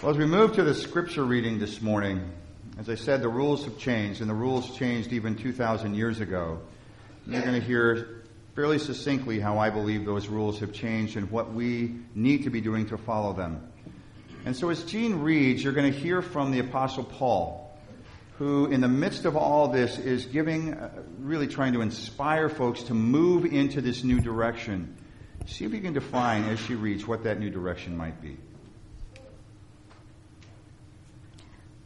Well, as we move to the scripture reading this morning, as I said, the rules have changed, and the rules changed even 2,000 years ago. You're going to hear fairly succinctly how I believe those rules have changed and what we need to be doing to follow them. And so, as Gene reads, you're going to hear from the Apostle Paul, who, in the midst of all this, is giving, uh, really trying to inspire folks to move into this new direction. See if you can define, as she reads, what that new direction might be.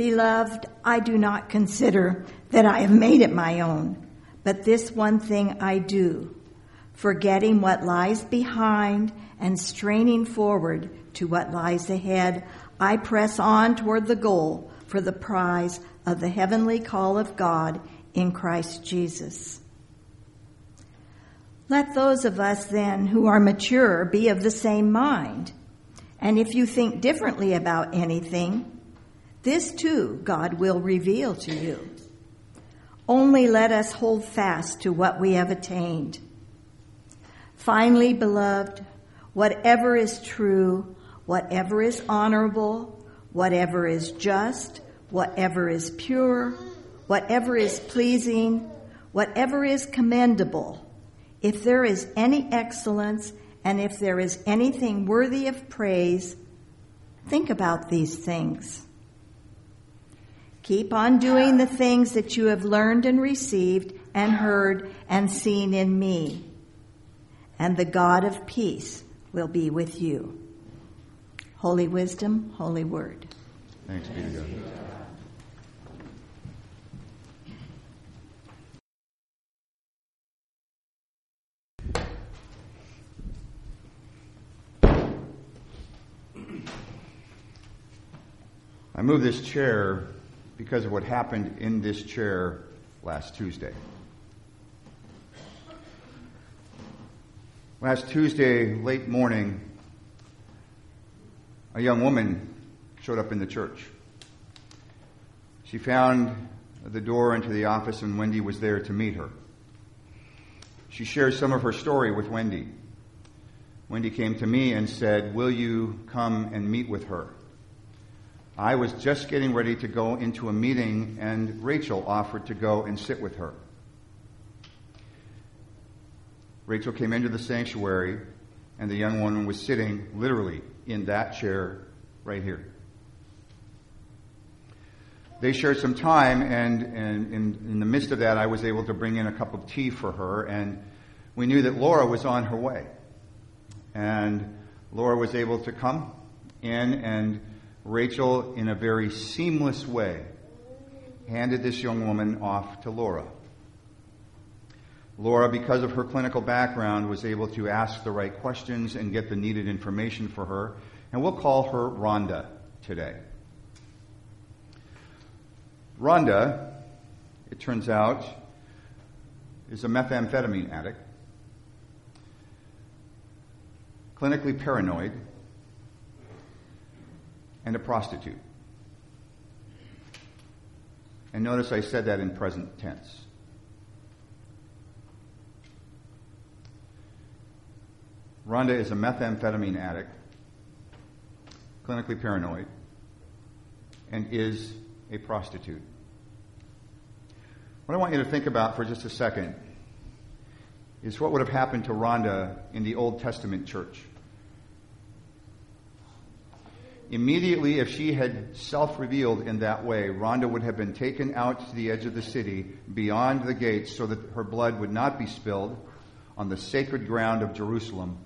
Beloved, I do not consider that I have made it my own, but this one thing I do, forgetting what lies behind and straining forward to what lies ahead, I press on toward the goal for the prize of the heavenly call of God in Christ Jesus. Let those of us then who are mature be of the same mind. And if you think differently about anything, this too God will reveal to you. Only let us hold fast to what we have attained. Finally, beloved, whatever is true, whatever is honorable, whatever is just, whatever is pure, whatever is pleasing, whatever is commendable, if there is any excellence and if there is anything worthy of praise, think about these things. Keep on doing the things that you have learned and received and heard and seen in me. And the God of peace will be with you. Holy wisdom, holy word. Thanks be to God. I move this chair because of what happened in this chair last Tuesday. Last Tuesday, late morning, a young woman showed up in the church. She found the door into the office, and Wendy was there to meet her. She shared some of her story with Wendy. Wendy came to me and said, Will you come and meet with her? I was just getting ready to go into a meeting, and Rachel offered to go and sit with her. Rachel came into the sanctuary, and the young woman was sitting literally in that chair right here. They shared some time, and, and in, in the midst of that, I was able to bring in a cup of tea for her, and we knew that Laura was on her way. And Laura was able to come in and Rachel, in a very seamless way, handed this young woman off to Laura. Laura, because of her clinical background, was able to ask the right questions and get the needed information for her. And we'll call her Rhonda today. Rhonda, it turns out, is a methamphetamine addict, clinically paranoid, and a prostitute. And notice I said that in present tense. Rhonda is a methamphetamine addict, clinically paranoid, and is a prostitute. What I want you to think about for just a second is what would have happened to Rhonda in the Old Testament church. Immediately, if she had self revealed in that way, Rhonda would have been taken out to the edge of the city beyond the gates so that her blood would not be spilled on the sacred ground of Jerusalem.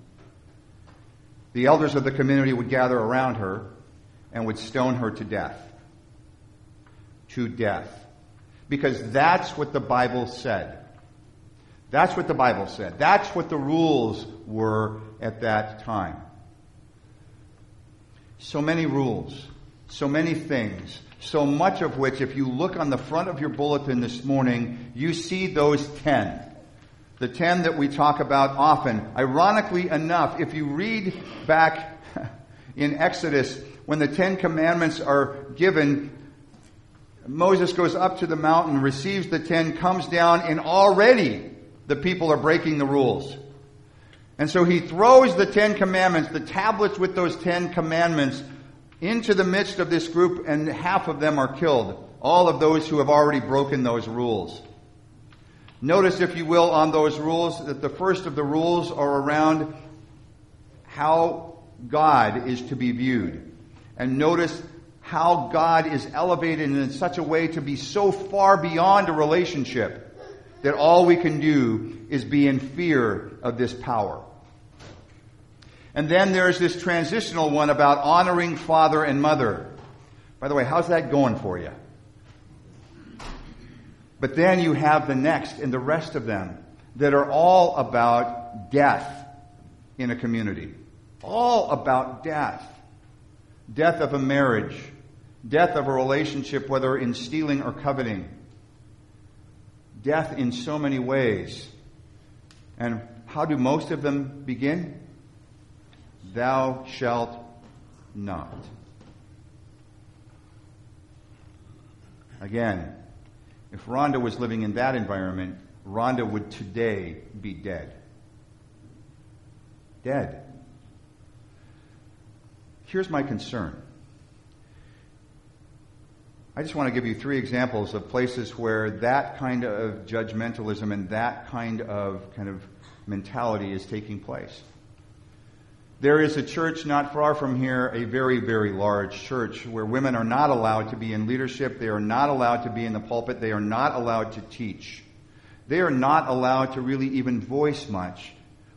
The elders of the community would gather around her and would stone her to death. To death. Because that's what the Bible said. That's what the Bible said. That's what the rules were at that time. So many rules. so many things, so much of which, if you look on the front of your bulletin this morning, you see those ten. The ten that we talk about often. Ironically enough, if you read back in Exodus, when the Ten Commandments are given, Moses goes up to the mountain, receives the ten, comes down, and already the people are breaking the rules. And so he throws the Ten Commandments, the tablets with those Ten Commandments, into the midst of this group, and half of them are killed. All of those who have already broken those rules. Notice, if you will, on those rules that the first of the rules are around how God is to be viewed. And notice how God is elevated in such a way to be so far beyond a relationship that all we can do is be in fear of this power. And then there's this transitional one about honoring father and mother. By the way, how's that going for you? But then you have the next and the rest of them that are all about death in a community. All about death. Death of a marriage. Death of a relationship, whether in stealing or coveting. Death in so many ways. And how do most of them begin? Thou shalt not. Again, if Rhonda was living in that environment, Rhonda would today be dead. Dead. Here's my concern. I just want to give you three examples of places where that kind of judgmentalism and that kind of kind of mentality is taking place. There is a church not far from here, a very, very large church, where women are not allowed to be in leadership. They are not allowed to be in the pulpit. They are not allowed to teach. They are not allowed to really even voice much.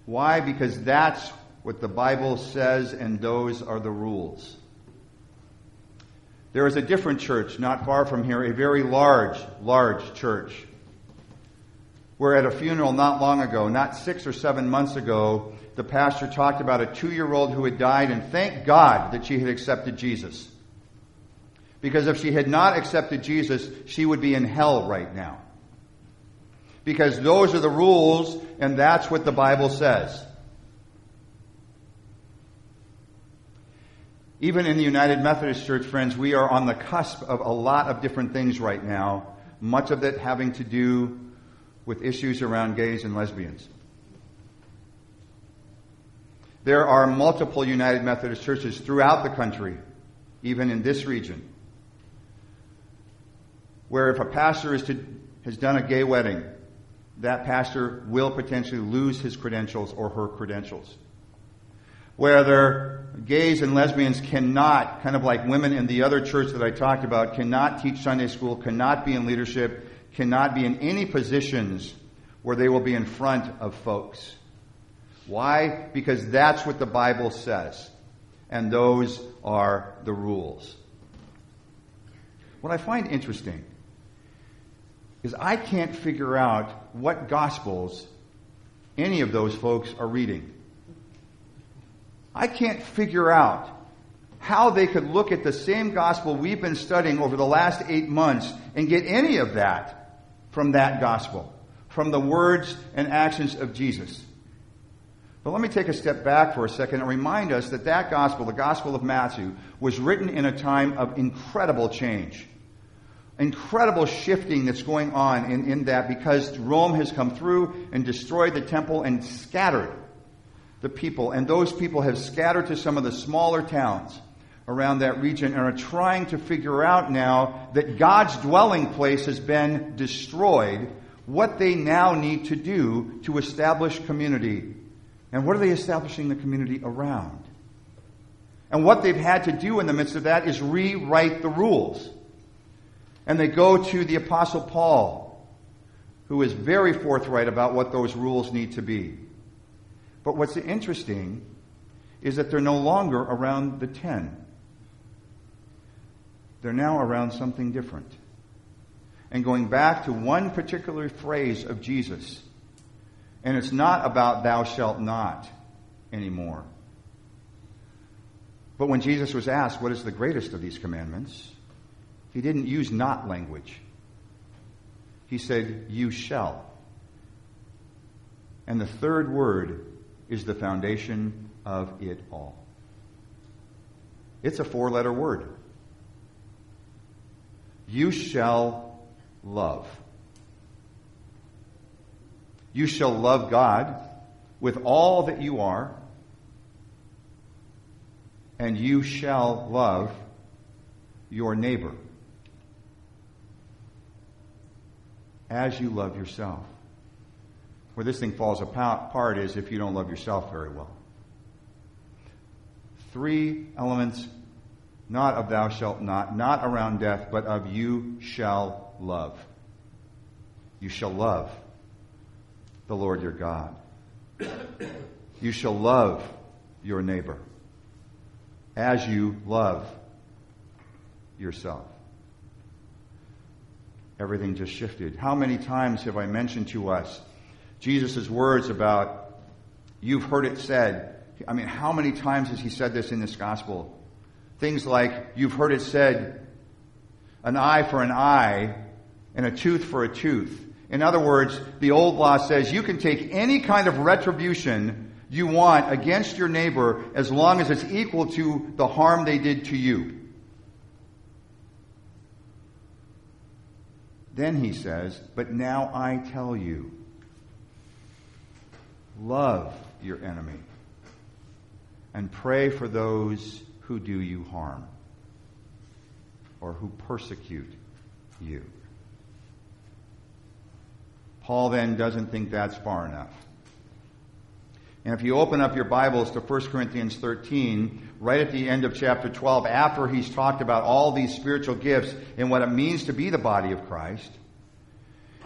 Why? Because that's what the Bible says, and those are the rules. There is a different church not far from here, a very large, large church, where at a funeral not long ago, not six or seven months ago, the pastor talked about a two year old who had died, and thank God that she had accepted Jesus. Because if she had not accepted Jesus, she would be in hell right now. Because those are the rules, and that's what the Bible says. Even in the United Methodist Church, friends, we are on the cusp of a lot of different things right now, much of it having to do with issues around gays and lesbians. There are multiple United Methodist churches throughout the country, even in this region, where if a pastor to, has done a gay wedding, that pastor will potentially lose his credentials or her credentials. Where their gays and lesbians cannot, kind of like women in the other church that I talked about, cannot teach Sunday school, cannot be in leadership, cannot be in any positions where they will be in front of folks. Why? Because that's what the Bible says. And those are the rules. What I find interesting is I can't figure out what Gospels any of those folks are reading. I can't figure out how they could look at the same gospel we've been studying over the last eight months and get any of that from that gospel, from the words and actions of Jesus. But let me take a step back for a second and remind us that that gospel, the Gospel of Matthew, was written in a time of incredible change. Incredible shifting that's going on in, in that because Rome has come through and destroyed the temple and scattered the people. And those people have scattered to some of the smaller towns around that region and are trying to figure out now that God's dwelling place has been destroyed, what they now need to do to establish community and what are they establishing the community around? And what they've had to do in the midst of that is rewrite the rules. And they go to the Apostle Paul, who is very forthright about what those rules need to be. But what's interesting is that they're no longer around the ten. They're now around something different. And going back to one particular phrase of Jesus and it's not about thou shalt not anymore. But when Jesus was asked, What is the greatest of these commandments? he didn't use not language. He said, You shall. And the third word is the foundation of it all. It's a four letter word. You shall love. You shall love God with all that you are, and you shall love your neighbor as you love yourself. Where this thing falls apart is if you don't love yourself very well. Three elements, not of thou shalt not, not around death, but of you shall love. You shall love the Lord your God. You shall love your neighbor as you love yourself. Everything just shifted. How many times have I mentioned to us Jesus' words about, you've heard it said. I mean, how many times has he said this in this gospel? Things like, you've heard it said, an eye for an eye and a tooth for a tooth. In other words, the old law says you can take any kind of retribution you want against your neighbor as long as it's equal to the harm they did to you. Then he says, But now I tell you, love your enemy and pray for those who do you harm or who persecute you. Paul then doesn't think that's far enough. And if you open up your Bibles to 1 Corinthians 13, right at the end of chapter 12, after he's talked about all these spiritual gifts and what it means to be the body of Christ,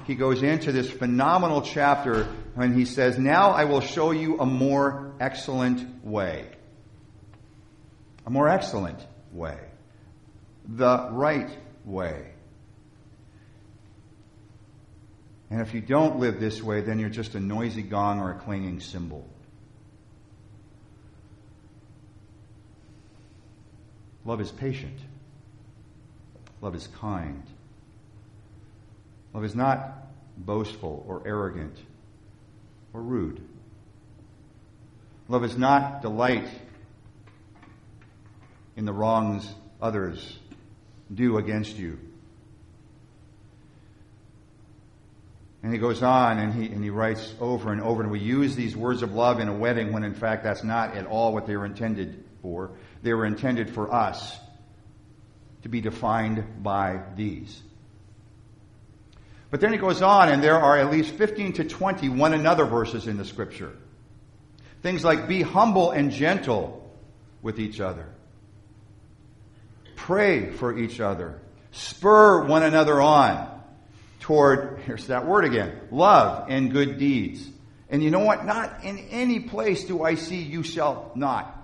he goes into this phenomenal chapter when he says, Now I will show you a more excellent way. A more excellent way. The right way. And if you don't live this way, then you're just a noisy gong or a clanging cymbal. Love is patient. Love is kind. Love is not boastful or arrogant or rude. Love is not delight in the wrongs others do against you. And he goes on and he, and he writes over and over, and we use these words of love in a wedding when in fact that's not at all what they were intended for. They were intended for us to be defined by these. But then he goes on, and there are at least 15 to 20 one another verses in the scripture. Things like be humble and gentle with each other. Pray for each other. Spur one another on toward, here's that word again, love and good deeds. And you know what? Not in any place do I see you shall not.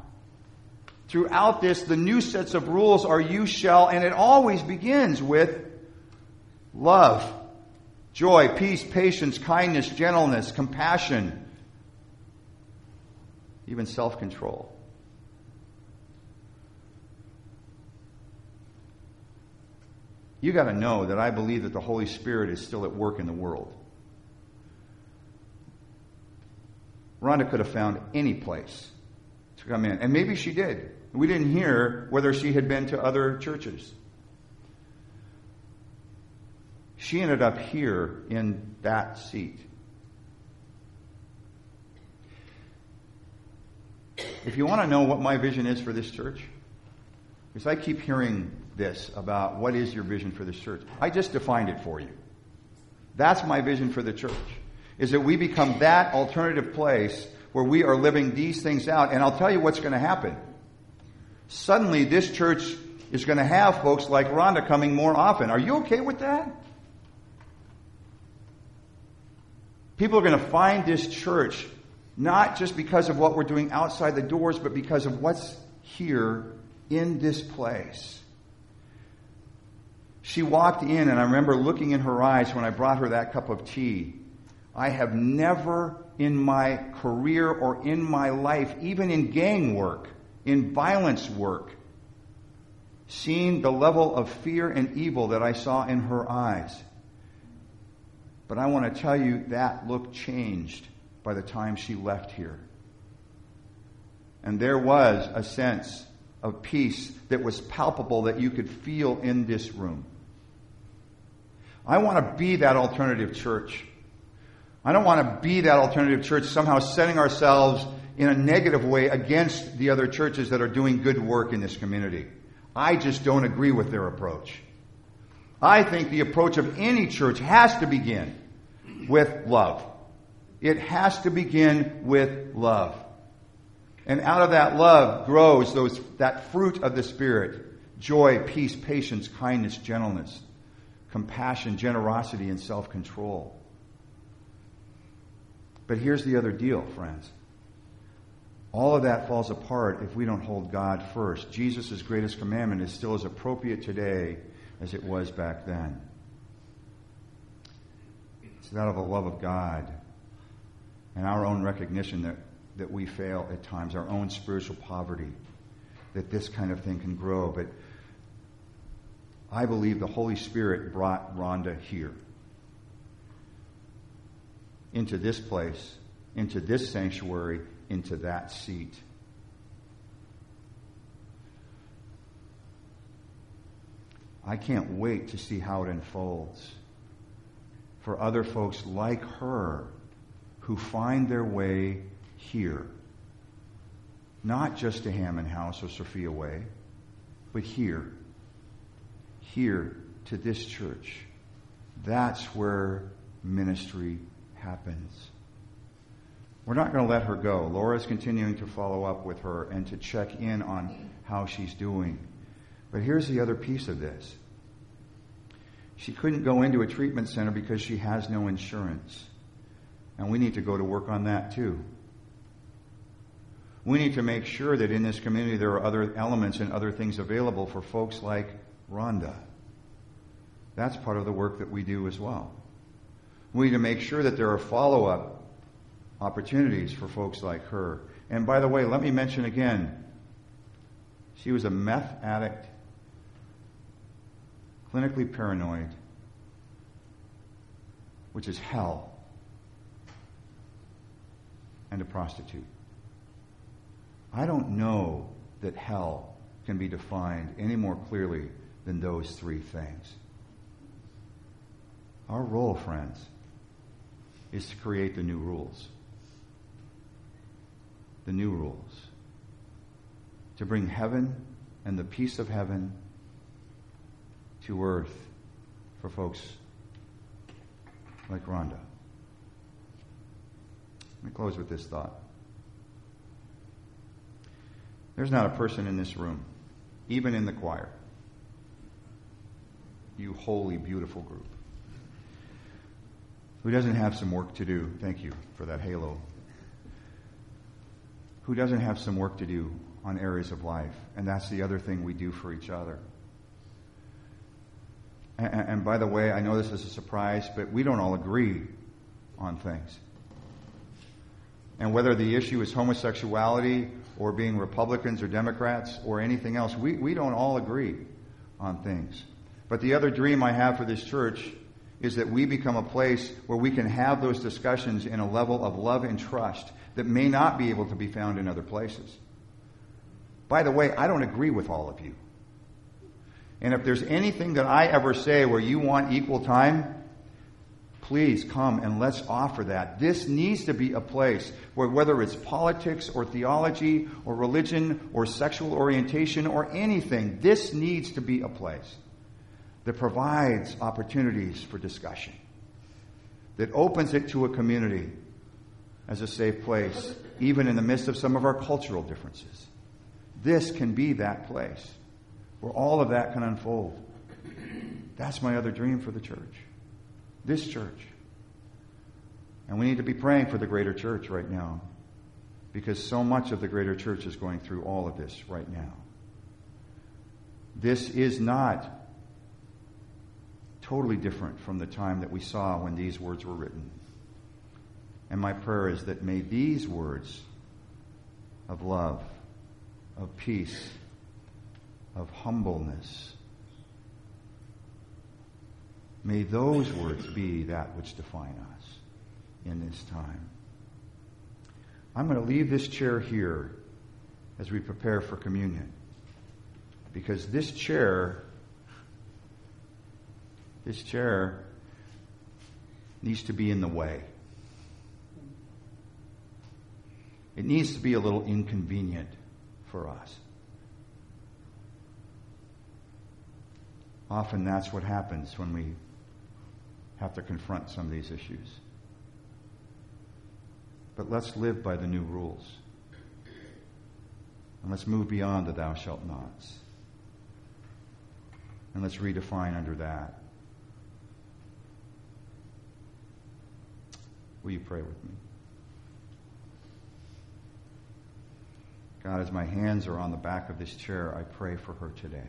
Throughout this, the new sets of rules are you shall, and it always begins with love joy, peace, patience, kindness, gentleness, compassion, even self control. You got to know that I believe that the Holy Spirit is still at work in the world. Rhonda could have found any place to come in, and maybe she did. We didn't hear whether she had been to other churches. She ended up here in that seat. If you want to know what my vision is for this church, because I keep hearing this about what is your vision for this church. I just defined it for you. That's my vision for the church. Is that we become that alternative place where we are living these things out. And I'll tell you what's going to happen. Suddenly, this church is going to have folks like Rhonda coming more often. Are you okay with that? People are going to find this church not just because of what we're doing outside the doors, but because of what's here in this place. She walked in, and I remember looking in her eyes when I brought her that cup of tea. I have never in my career or in my life, even in gang work in violence work, seen the level of fear and evil that I saw in her eyes. But I want to tell you that look changed by the time she left here. And there was a sense of peace that was palpable that you could feel in this room. I want to be that alternative church. I don't want to be that alternative church somehow setting ourselves in a negative way against the other churches that are doing good work in this community. I just don't agree with their approach. I think the approach of any church has to begin with love. It has to begin with love. And out of that love grows those, that fruit of the Spirit joy, peace, patience, kindness, gentleness, compassion, generosity, and self control. But here's the other deal, friends. All of that falls apart if we don't hold God first. Jesus' greatest commandment is still as appropriate today as it was back then. It's that of the love of God and our own recognition that, that we fail at times, our own spiritual poverty, that this kind of thing can grow. But I believe the Holy Spirit brought Rhonda here into this place, into this sanctuary, into that seat. I can't wait to see how it unfolds for other folks like her who find their way here. Not just to Hammond House or Sophia Way, but here. Here to this church. That's where ministry happens. We're not going to let her go. Laura's continuing to follow up with her and to check in on how she's doing. But here's the other piece of this. She couldn't go into a treatment center because she has no insurance. And we need to go to work on that too. We need to make sure that in this community there are other elements and other things available for folks like Rhonda. That's part of the work that we do as well. We need to make sure that there are follow up opportunities for folks like her. And by the way, let me mention again she was a meth addict, clinically paranoid, which is hell, and a prostitute. I don't know that hell can be defined any more clearly than those three things. Our role, friends, is to create the new rules. The new rules. To bring heaven and the peace of heaven to earth for folks like Rhonda. Let me close with this thought. There's not a person in this room, even in the choir, you holy, beautiful group, who doesn't have some work to do. Thank you for that halo. Who doesn't have some work to do on areas of life. And that's the other thing we do for each other. And, and by the way, I know this is a surprise, but we don't all agree on things. And whether the issue is homosexuality or being Republicans or Democrats or anything else, we, we don't all agree on things. But the other dream I have for this church is that we become a place where we can have those discussions in a level of love and trust that may not be able to be found in other places. By the way, I don't agree with all of you. And if there's anything that I ever say where you want equal time, please come and let's offer that. This needs to be a place where whether it's politics or theology or religion or sexual orientation or anything, this needs to be a place that provides opportunities for discussion, that opens it to a community as a safe place, even in the midst of some of our cultural differences. This can be that place where all of that can unfold. That's my other dream for the church. This church. And we need to be praying for the greater church right now because so much of the greater church is going through all of this right now. This is not totally different from the time that we saw when these words were written. And my prayer is that may these words of love, of peace, of humbleness. May those words be that which define us in this time. I'm going to leave this chair here as we prepare for communion. Because this chair, this chair needs to be in the way. It needs to be a little inconvenient for us. Often that's what happens when we have to confront some of these issues. But let's live by the new rules. And let's move beyond the thou shalt nots. And let's redefine under that. Will you pray with me? God, as my hands are on the back of this chair, I pray for her today.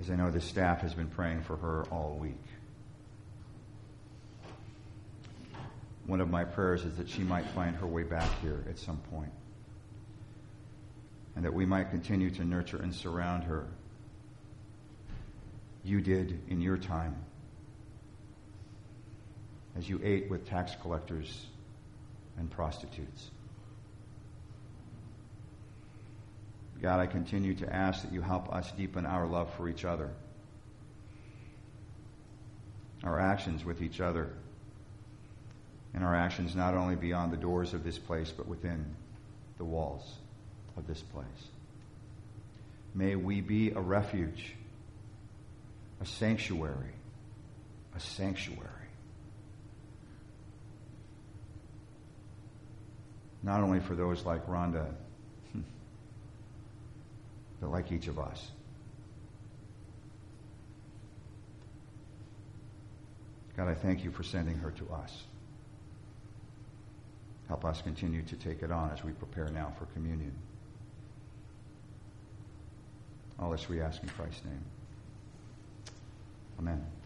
As I know the staff has been praying for her all week. One of my prayers is that she might find her way back here at some. And that we might continue to nurture and surround her. You did in your time as you ate with tax collectors and prostitutes. God, I continue to ask that you help us deepen our love for each other, our actions with each other, and our actions not only beyond the doors of this place, but within the walls of this place. May we be a refuge, a sanctuary, a sanctuary. Not only for those like Rhonda, like each of us. God, I thank you for sending her to us. Help us continue to take it on as we prepare now for communion. All this we ask in Christ's name. Amen.